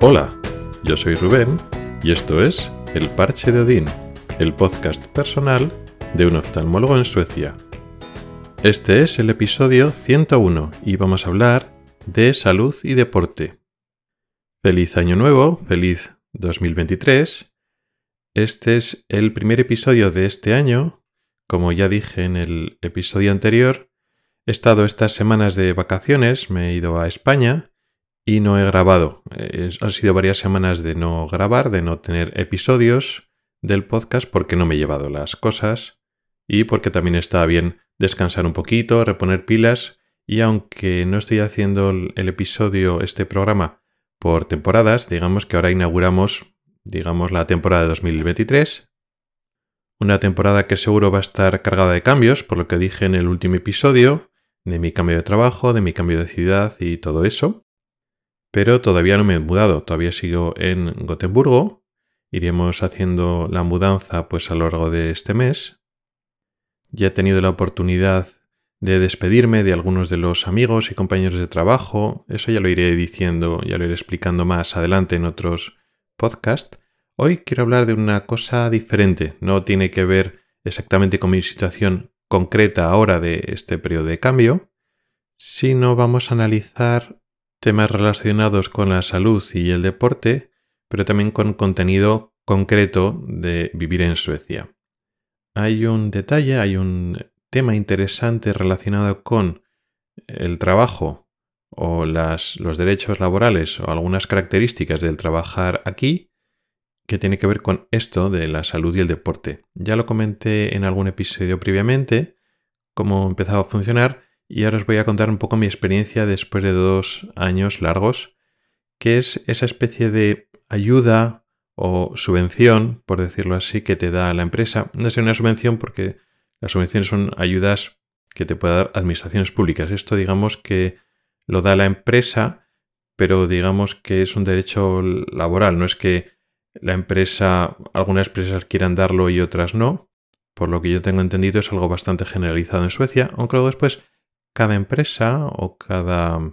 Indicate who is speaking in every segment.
Speaker 1: Hola, yo soy Rubén y esto es El Parche de Odín, el podcast personal de un oftalmólogo en Suecia. Este es el episodio 101 y vamos a hablar de salud y deporte. Feliz año nuevo, feliz 2023. Este es el primer episodio de este año. Como ya dije en el episodio anterior, he estado estas semanas de vacaciones, me he ido a España y no he grabado. han sido varias semanas de no grabar, de no tener episodios del podcast porque no me he llevado las cosas y porque también estaba bien descansar un poquito, reponer pilas y aunque no estoy haciendo el episodio, este programa, por temporadas, digamos que ahora inauguramos, digamos, la temporada de 2023. Una temporada que seguro va a estar cargada de cambios, por lo que dije en el último episodio, de mi cambio de trabajo, de mi cambio de ciudad y todo eso pero todavía no me he mudado, todavía sigo en Gotemburgo. Iremos haciendo la mudanza pues a lo largo de este mes. Ya he tenido la oportunidad de despedirme de algunos de los amigos y compañeros de trabajo. Eso ya lo iré diciendo, ya lo iré explicando más adelante en otros podcasts. Hoy quiero hablar de una cosa diferente. No tiene que ver exactamente con mi situación concreta ahora de este periodo de cambio, sino vamos a analizar temas relacionados con la salud y el deporte, pero también con contenido concreto de vivir en Suecia. Hay un detalle, hay un tema interesante relacionado con el trabajo o los derechos laborales o algunas características del trabajar aquí que tiene que ver con esto de la salud y el deporte. Ya lo comenté en algún episodio previamente, cómo empezaba a funcionar, y ahora os voy a contar un poco mi experiencia después de dos años largos, que es esa especie de ayuda o subvención, por decirlo así, que te da la empresa. No es una subvención porque las subvenciones son ayudas que te puede dar administraciones públicas. Esto digamos que lo da la empresa, pero digamos que es un derecho laboral. No es que la empresa, algunas empresas quieran darlo y otras no. Por lo que yo tengo entendido es algo bastante generalizado en Suecia, aunque luego después cada empresa o cada...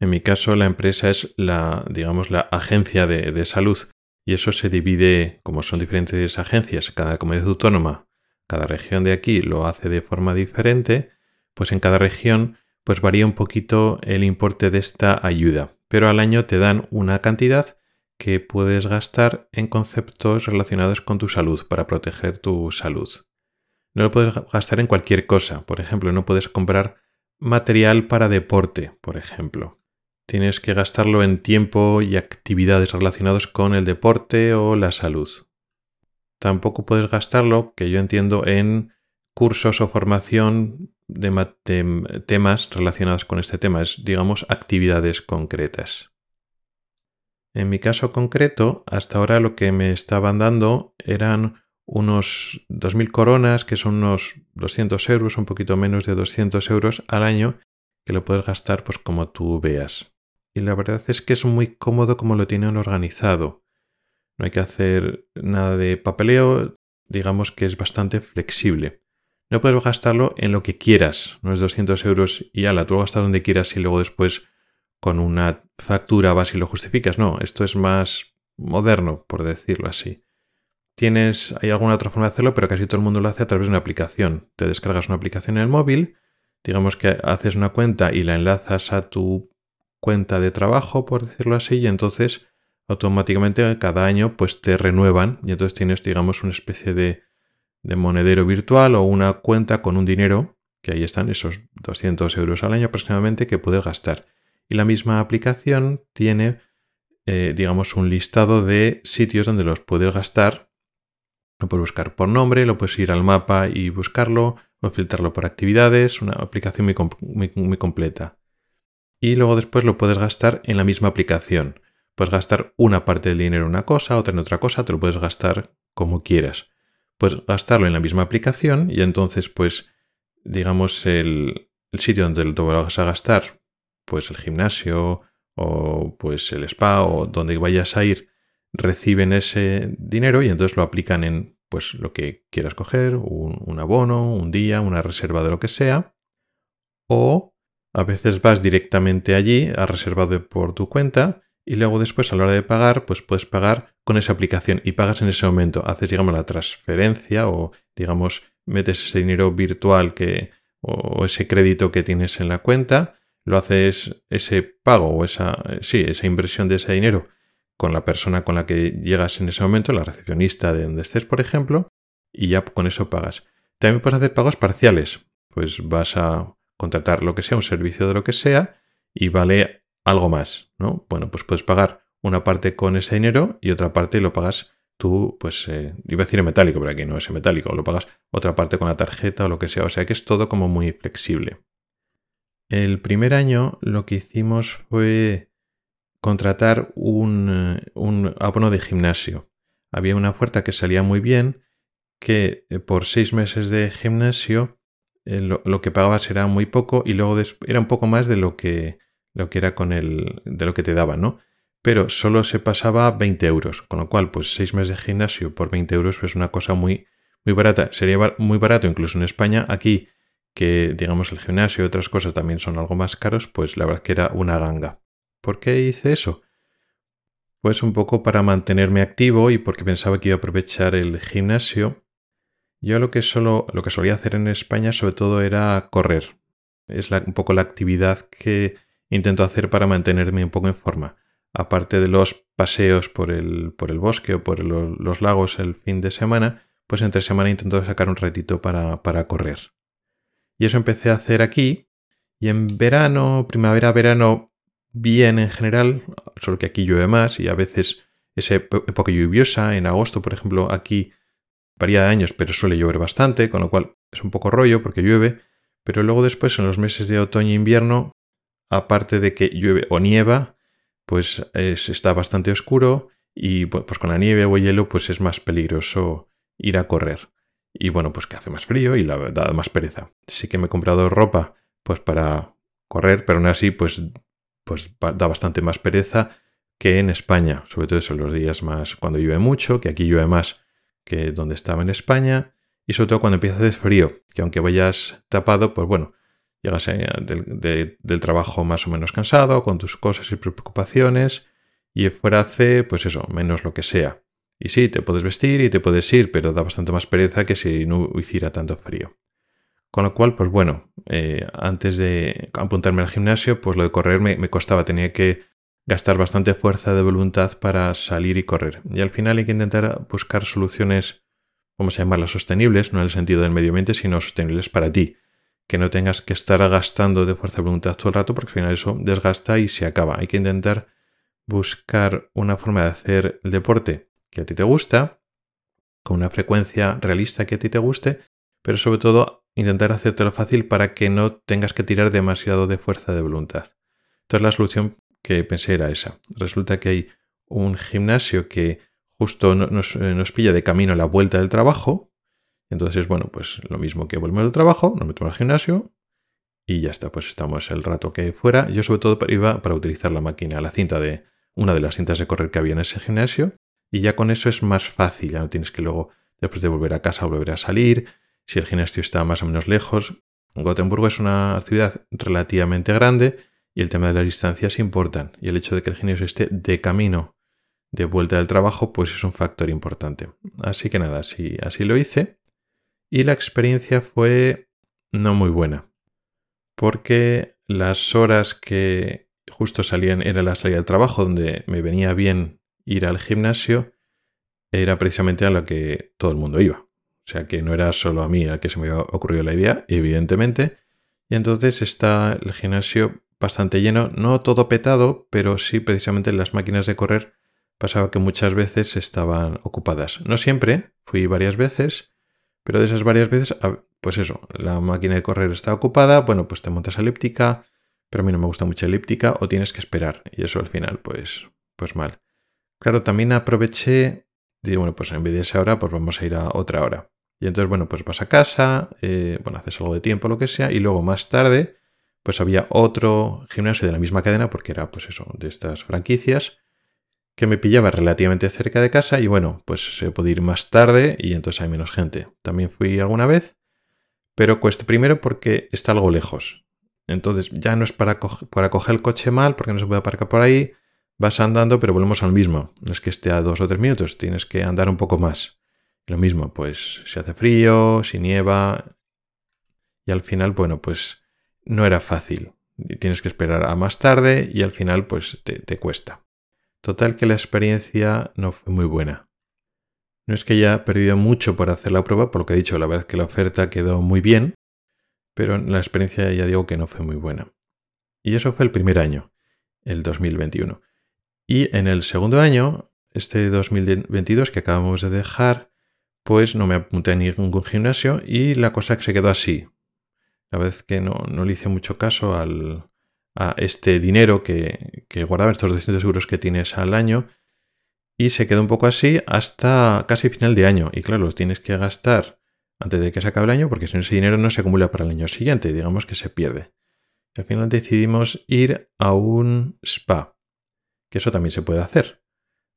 Speaker 1: En mi caso, la empresa es la, digamos, la agencia de, salud. Y eso se divide, como son diferentes agencias, cada comunidad autónoma, cada región de aquí lo hace de forma diferente, pues en cada región pues varía un poquito el importe de esta ayuda, pero al año te dan una cantidad que puedes gastar en conceptos relacionados con tu salud para proteger tu salud. No lo puedes gastar en cualquier cosa, por ejemplo, no puedes comprar material para deporte, por ejemplo. Tienes que gastarlo en tiempo y actividades relacionados con el deporte o la salud. Tampoco puedes gastarlo, que yo entiendo, en cursos o formación de, temas relacionados con este tema, es, digamos, actividades concretas. En mi caso concreto, hasta ahora lo que me estaban dando eran unos 2.000 coronas, que son unos 200 euros, un poquito menos de 200 euros al año, que lo puedes gastar pues como tú veas. Y la verdad es que es muy cómodo como lo tienen organizado. No hay que hacer nada de papeleo, digamos que es bastante flexible. No puedes gastarlo en lo que quieras, no es 200 euros y ala, tú lo gastas donde quieras y luego después con una factura vas y lo justificas. No, esto es más moderno, por decirlo así tienes, hay alguna otra forma de hacerlo, pero casi todo el mundo lo hace a través de una aplicación. Te descargas una aplicación en el móvil, digamos que haces una cuenta y la enlazas a tu cuenta de trabajo, por decirlo así, y entonces automáticamente cada año pues te renuevan y entonces tienes, digamos, una especie de, de monedero virtual o una cuenta con un dinero, que ahí están esos 200 euros al año aproximadamente que puedes gastar. Y la misma aplicación tiene, eh, digamos, un listado de sitios donde los puedes gastar lo puedes buscar por nombre, lo puedes ir al mapa y buscarlo, o filtrarlo por actividades, una aplicación muy, completa. Y luego después lo puedes gastar en la misma aplicación. Puedes gastar una parte del dinero en una cosa, otra en otra cosa, te lo puedes gastar como quieras. Puedes gastarlo en la misma aplicación y entonces pues digamos el, el sitio donde lo vas a gastar, pues el gimnasio o pues el spa o donde vayas a ir reciben ese dinero y entonces lo aplican en pues lo que quieras coger, un, abono, un día, una reserva de lo que sea, o a veces vas directamente allí, a reservado por tu cuenta, y luego después a la hora de pagar, pues puedes pagar con esa aplicación y pagas en ese momento. Haces, digamos, la transferencia o, digamos, metes ese dinero virtual que, o ese crédito que tienes en la cuenta, lo haces ese pago o esa, sí, esa inversión de ese dinero con la persona con la que llegas en ese momento, la recepcionista de donde estés, por ejemplo, y ya con eso pagas. También puedes hacer pagos parciales, pues vas a contratar lo que sea, un servicio de lo que sea, y vale algo más, ¿no? Bueno, pues puedes pagar una parte con ese dinero y otra parte lo pagas tú, pues, eh, iba a decir en metálico, pero aquí no es en metálico, lo pagas otra parte con la tarjeta o lo que sea, o sea que es todo como muy flexible. El primer año lo que hicimos fue contratar un, un abono de gimnasio. Había una oferta que salía muy bien, que eh, por seis meses de gimnasio eh, lo, que pagabas era muy poco y luego era un poco más de lo que, lo que era con el, de lo que te daban, ¿no? Pero solo se pasaba 20 euros, con lo cual, pues seis meses de gimnasio por 20 euros es una cosa muy, muy barata. Sería muy barato incluso en España. Aquí, que digamos el gimnasio y otras cosas también son algo más caros, pues la verdad que era una ganga. ¿Por qué hice eso? Pues un poco para mantenerme activo y porque pensaba que iba a aprovechar el gimnasio. Yo lo que solo, lo que solía hacer en España sobre todo era correr. Es un poco la actividad que intento hacer para mantenerme un poco en forma. Aparte de los paseos por el, por el bosque o por los lagos el fin de semana, pues entre semana intento sacar un ratito para, para correr. Y eso empecé a hacer aquí. Y en verano, primavera, verano, bien en general, solo que aquí llueve más y a veces es época lluviosa. En agosto, por ejemplo, aquí varía de años, pero suele llover bastante, con lo cual es un poco rollo porque llueve. Pero luego después, en los meses de otoño e invierno, aparte de que llueve o nieva, pues está bastante oscuro y pues con la nieve o hielo pues es más peligroso ir a correr. Y bueno, pues que hace más frío y la da más pereza. Sí que me he comprado ropa pues para correr, pero aún así pues, pues da bastante más pereza que en España, sobre todo eso los días más cuando llueve mucho, que aquí llueve más que donde estaba en España, y sobre todo cuando empieza a hacer frío, que aunque vayas tapado, pues bueno, llegas del, del, trabajo más o menos cansado, con tus cosas y preocupaciones, y fuera hace, pues eso, menos lo que sea. Y sí, te puedes vestir y te puedes ir, pero da bastante más pereza que si no hiciera tanto frío. Con lo cual, pues bueno, eh, antes de apuntarme al gimnasio, pues lo de correr me, me, costaba, tenía que gastar bastante fuerza de voluntad para salir y correr. Y al final hay que intentar buscar soluciones, vamos a llamarlas sostenibles, no en el sentido del medio ambiente, sino sostenibles para ti que no tengas que estar gastando de fuerza de voluntad todo el rato, porque al final eso desgasta y se acaba. Hay que intentar buscar una forma de hacer el deporte que a ti te gusta, con una frecuencia realista que a ti te guste, pero sobre todo intentar hacértelo fácil para que no tengas que tirar demasiado de fuerza de voluntad. Entonces la solución que pensé era esa. Resulta que hay un gimnasio que justo nos, eh, nos pilla de camino a la vuelta del trabajo, entonces, bueno, pues lo mismo que volvemos al trabajo, nos metemos al gimnasio y ya está, pues estamos el rato que fuera. Yo sobre todo iba para utilizar la máquina, la cinta de una de las cintas de correr que había en ese gimnasio y ya con eso es más fácil, ya no tienes que luego, después de volver a casa, volver a salir. Si el gimnasio está más o menos lejos, Gotemburgo es una ciudad relativamente grande y el tema de las distancias importan. Y el hecho de que el gimnasio esté de camino de vuelta del trabajo, pues es un factor importante. Así que nada, así, así lo hice y la experiencia fue no muy buena, porque las horas que justo salían era la salida del trabajo, donde me venía bien ir al gimnasio, era precisamente a la que todo el mundo iba. O sea que no era solo a mí al que se me había ocurrido la idea, evidentemente. Y entonces está el gimnasio bastante lleno, no todo petado, pero sí precisamente las máquinas de correr pasaba que muchas veces estaban ocupadas. No siempre, fui varias veces, pero de esas varias veces, pues eso, la máquina de correr está ocupada, bueno, pues te montas elíptica, pero a mí no me gusta mucho elíptica, o tienes que esperar, y eso al final, pues, pues mal. Claro, también aproveché, digo, bueno, pues en vez de esa hora, pues vamos a ir a otra hora. Y entonces, bueno, pues vas a casa, eh, bueno, haces algo de tiempo, lo que sea, y luego más tarde, pues había otro gimnasio de la misma cadena, porque era, pues eso, de estas franquicias, que me pillaba relativamente cerca de casa y bueno, pues se puede ir más tarde y entonces hay menos gente. También fui alguna vez, pero cuesta primero porque está algo lejos. Entonces ya no es para, para coger el coche mal porque no se puede aparcar por ahí. vas andando, pero volvemos al mismo. No es que esté a dos o tres minutos, tienes que andar un poco más. Lo mismo, pues si hace frío, si nieva. Y al final, bueno, pues no era fácil. Tienes que esperar a más tarde y al final, pues te, te cuesta. Total que la experiencia no fue muy buena. No es que haya perdido mucho por hacer la prueba, por lo que he dicho, la verdad es que la oferta quedó muy bien, pero la experiencia ya digo que no fue muy buena. Y eso fue el primer año, el 2021. Y en el segundo año, este 2022 que acabamos de dejar, pues no me apunté a ningún gimnasio y la cosa que se quedó así. La verdad es que no, no le hice mucho caso al, a este dinero que, que guardaba, estos 200 euros que tienes al año, y se quedó un poco así hasta casi final de año. Y claro, los tienes que gastar antes de que se acabe el año, porque si no ese dinero no se acumula para el año siguiente, digamos que se pierde. Al final decidimos ir a un spa que eso también se puede hacer.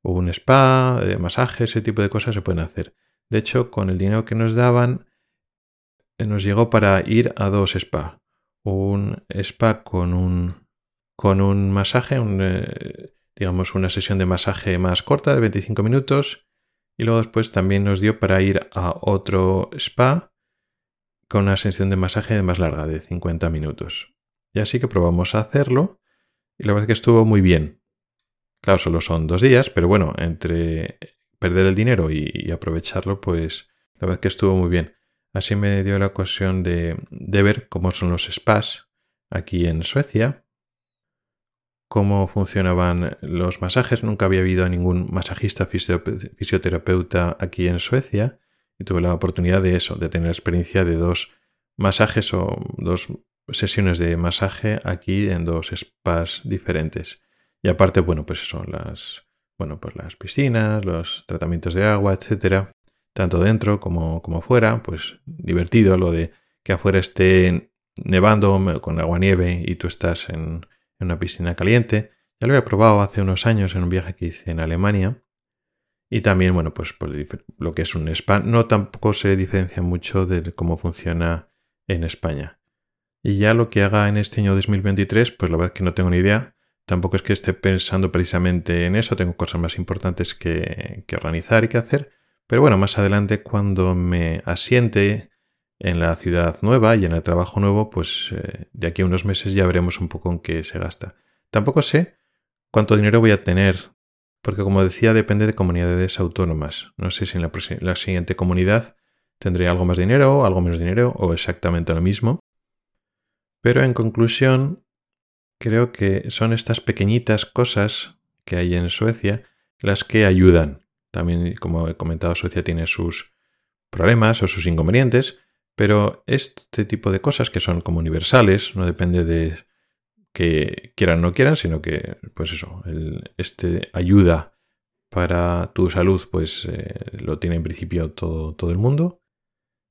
Speaker 1: Un spa, eh, masaje, ese tipo de cosas se pueden hacer. De hecho, con el dinero que nos daban, eh, nos llegó para ir a dos spas. Un spa con un, con un masaje, eh, digamos una sesión de masaje más corta de 25 minutos. Y luego después también nos dio para ir a otro spa con una sesión de masaje más larga, de 50 minutos. Y así que probamos a hacerlo. Y la verdad es que estuvo muy bien. Claro, solo son dos días, pero bueno, entre perder el dinero y, aprovecharlo, pues la verdad que estuvo muy bien. Así me dio la ocasión de, ver cómo son los spas aquí en Suecia, cómo funcionaban los masajes. Nunca había habido ningún masajista fisioterapeuta aquí en Suecia y tuve la oportunidad de eso, de tener experiencia de dos masajes o dos sesiones de masaje aquí en dos spas diferentes. Y aparte, bueno, pues son las, bueno, pues las piscinas, los tratamientos de agua, etcétera, tanto dentro como, como fuera, pues divertido lo de que afuera esté nevando con agua nieve y tú estás en, una piscina caliente. Ya lo había probado hace unos años en un viaje que hice en Alemania. Y también, bueno, pues, pues lo que es un spa no tampoco se diferencia mucho de cómo funciona en España. Y ya lo que haga en este año 2023, pues la verdad es que no tengo ni idea. Tampoco es que esté pensando precisamente en eso, tengo cosas más importantes que, organizar y que hacer. Pero bueno, más adelante cuando me asiente en la ciudad nueva y en el trabajo nuevo, pues eh, de aquí a unos meses ya veremos un poco en qué se gasta. Tampoco sé cuánto dinero voy a tener, porque como decía, depende de comunidades autónomas. No sé si en la, la siguiente comunidad tendré algo más dinero, algo menos dinero o exactamente lo mismo. Pero en conclusión, creo que son estas pequeñitas cosas que hay en Suecia las que ayudan. También, como he comentado, Suecia tiene sus problemas o sus inconvenientes, pero este tipo de cosas que son como universales, no depende de que quieran o no quieran, sino que, pues eso, este ayuda para tu salud, pues eh, lo tiene en principio todo, todo el mundo.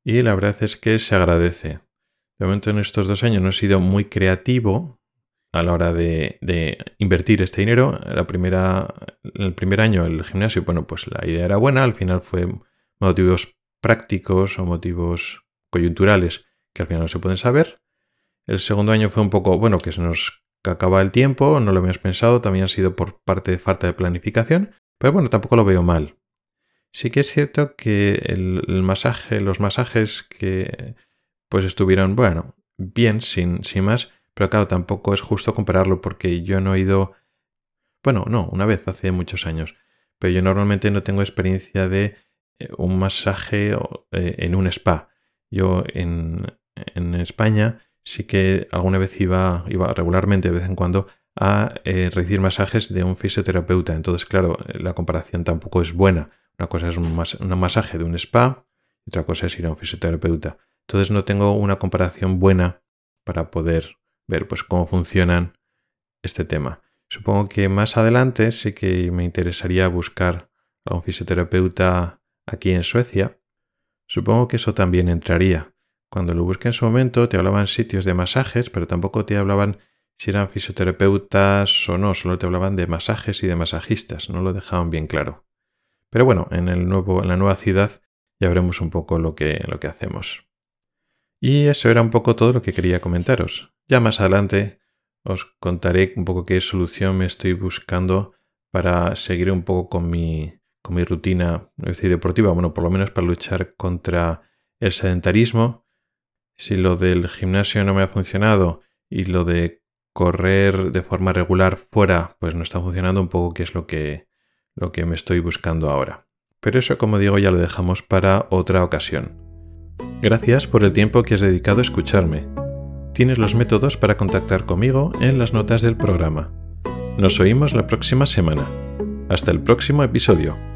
Speaker 1: Y la verdad es que se agradece. De momento en estos dos años no he sido muy creativo a la hora de, invertir este dinero. La primera, el primer año el gimnasio, bueno, pues la idea era buena, al final fue motivos prácticos o motivos coyunturales que al final no se pueden saber. El segundo año fue un poco, bueno, que se nos acaba el tiempo, no lo habíamos pensado, también ha sido por parte de falta de planificación, pero bueno, tampoco lo veo mal. Sí que es cierto que el, masaje, los masajes que pues estuvieron, bueno, bien, sin, sin más, pero claro, tampoco es justo compararlo porque yo no he ido... Bueno, no, una vez hace muchos años. Pero yo normalmente no tengo experiencia de eh, un masaje eh, en un spa. Yo en, España sí que alguna vez iba, iba regularmente, de vez en cuando, a eh, recibir masajes de un fisioterapeuta. Entonces, claro, la comparación tampoco es buena. Una cosa es un, un masaje de un spa y otra cosa es ir a un fisioterapeuta. Entonces no tengo una comparación buena para poder ver pues cómo funcionan este tema. Supongo que más adelante sí que me interesaría buscar a un fisioterapeuta aquí en Suecia. Supongo que eso también entraría. Cuando lo busqué en su momento te hablaban sitios de masajes, pero tampoco te hablaban si eran fisioterapeutas o no, solo te hablaban de masajes y de masajistas, no lo dejaban bien claro. Pero bueno, en, el nuevo, en la nueva ciudad ya veremos un poco lo que, lo que hacemos. Y eso era un poco todo lo que quería comentaros. Ya más adelante os contaré un poco qué solución me estoy buscando para seguir un poco con mi, con mi rutina deportiva, bueno, por lo menos para luchar contra el sedentarismo. Si lo del gimnasio no me ha funcionado y lo de correr de forma regular fuera, pues no está funcionando un poco, que es lo que, lo que me estoy buscando ahora. Pero eso, como digo, ya lo dejamos para otra ocasión. Gracias por el tiempo que has dedicado a escucharme. Tienes los métodos para contactar conmigo en las notas del programa. Nos oímos la próxima semana. Hasta el próximo episodio.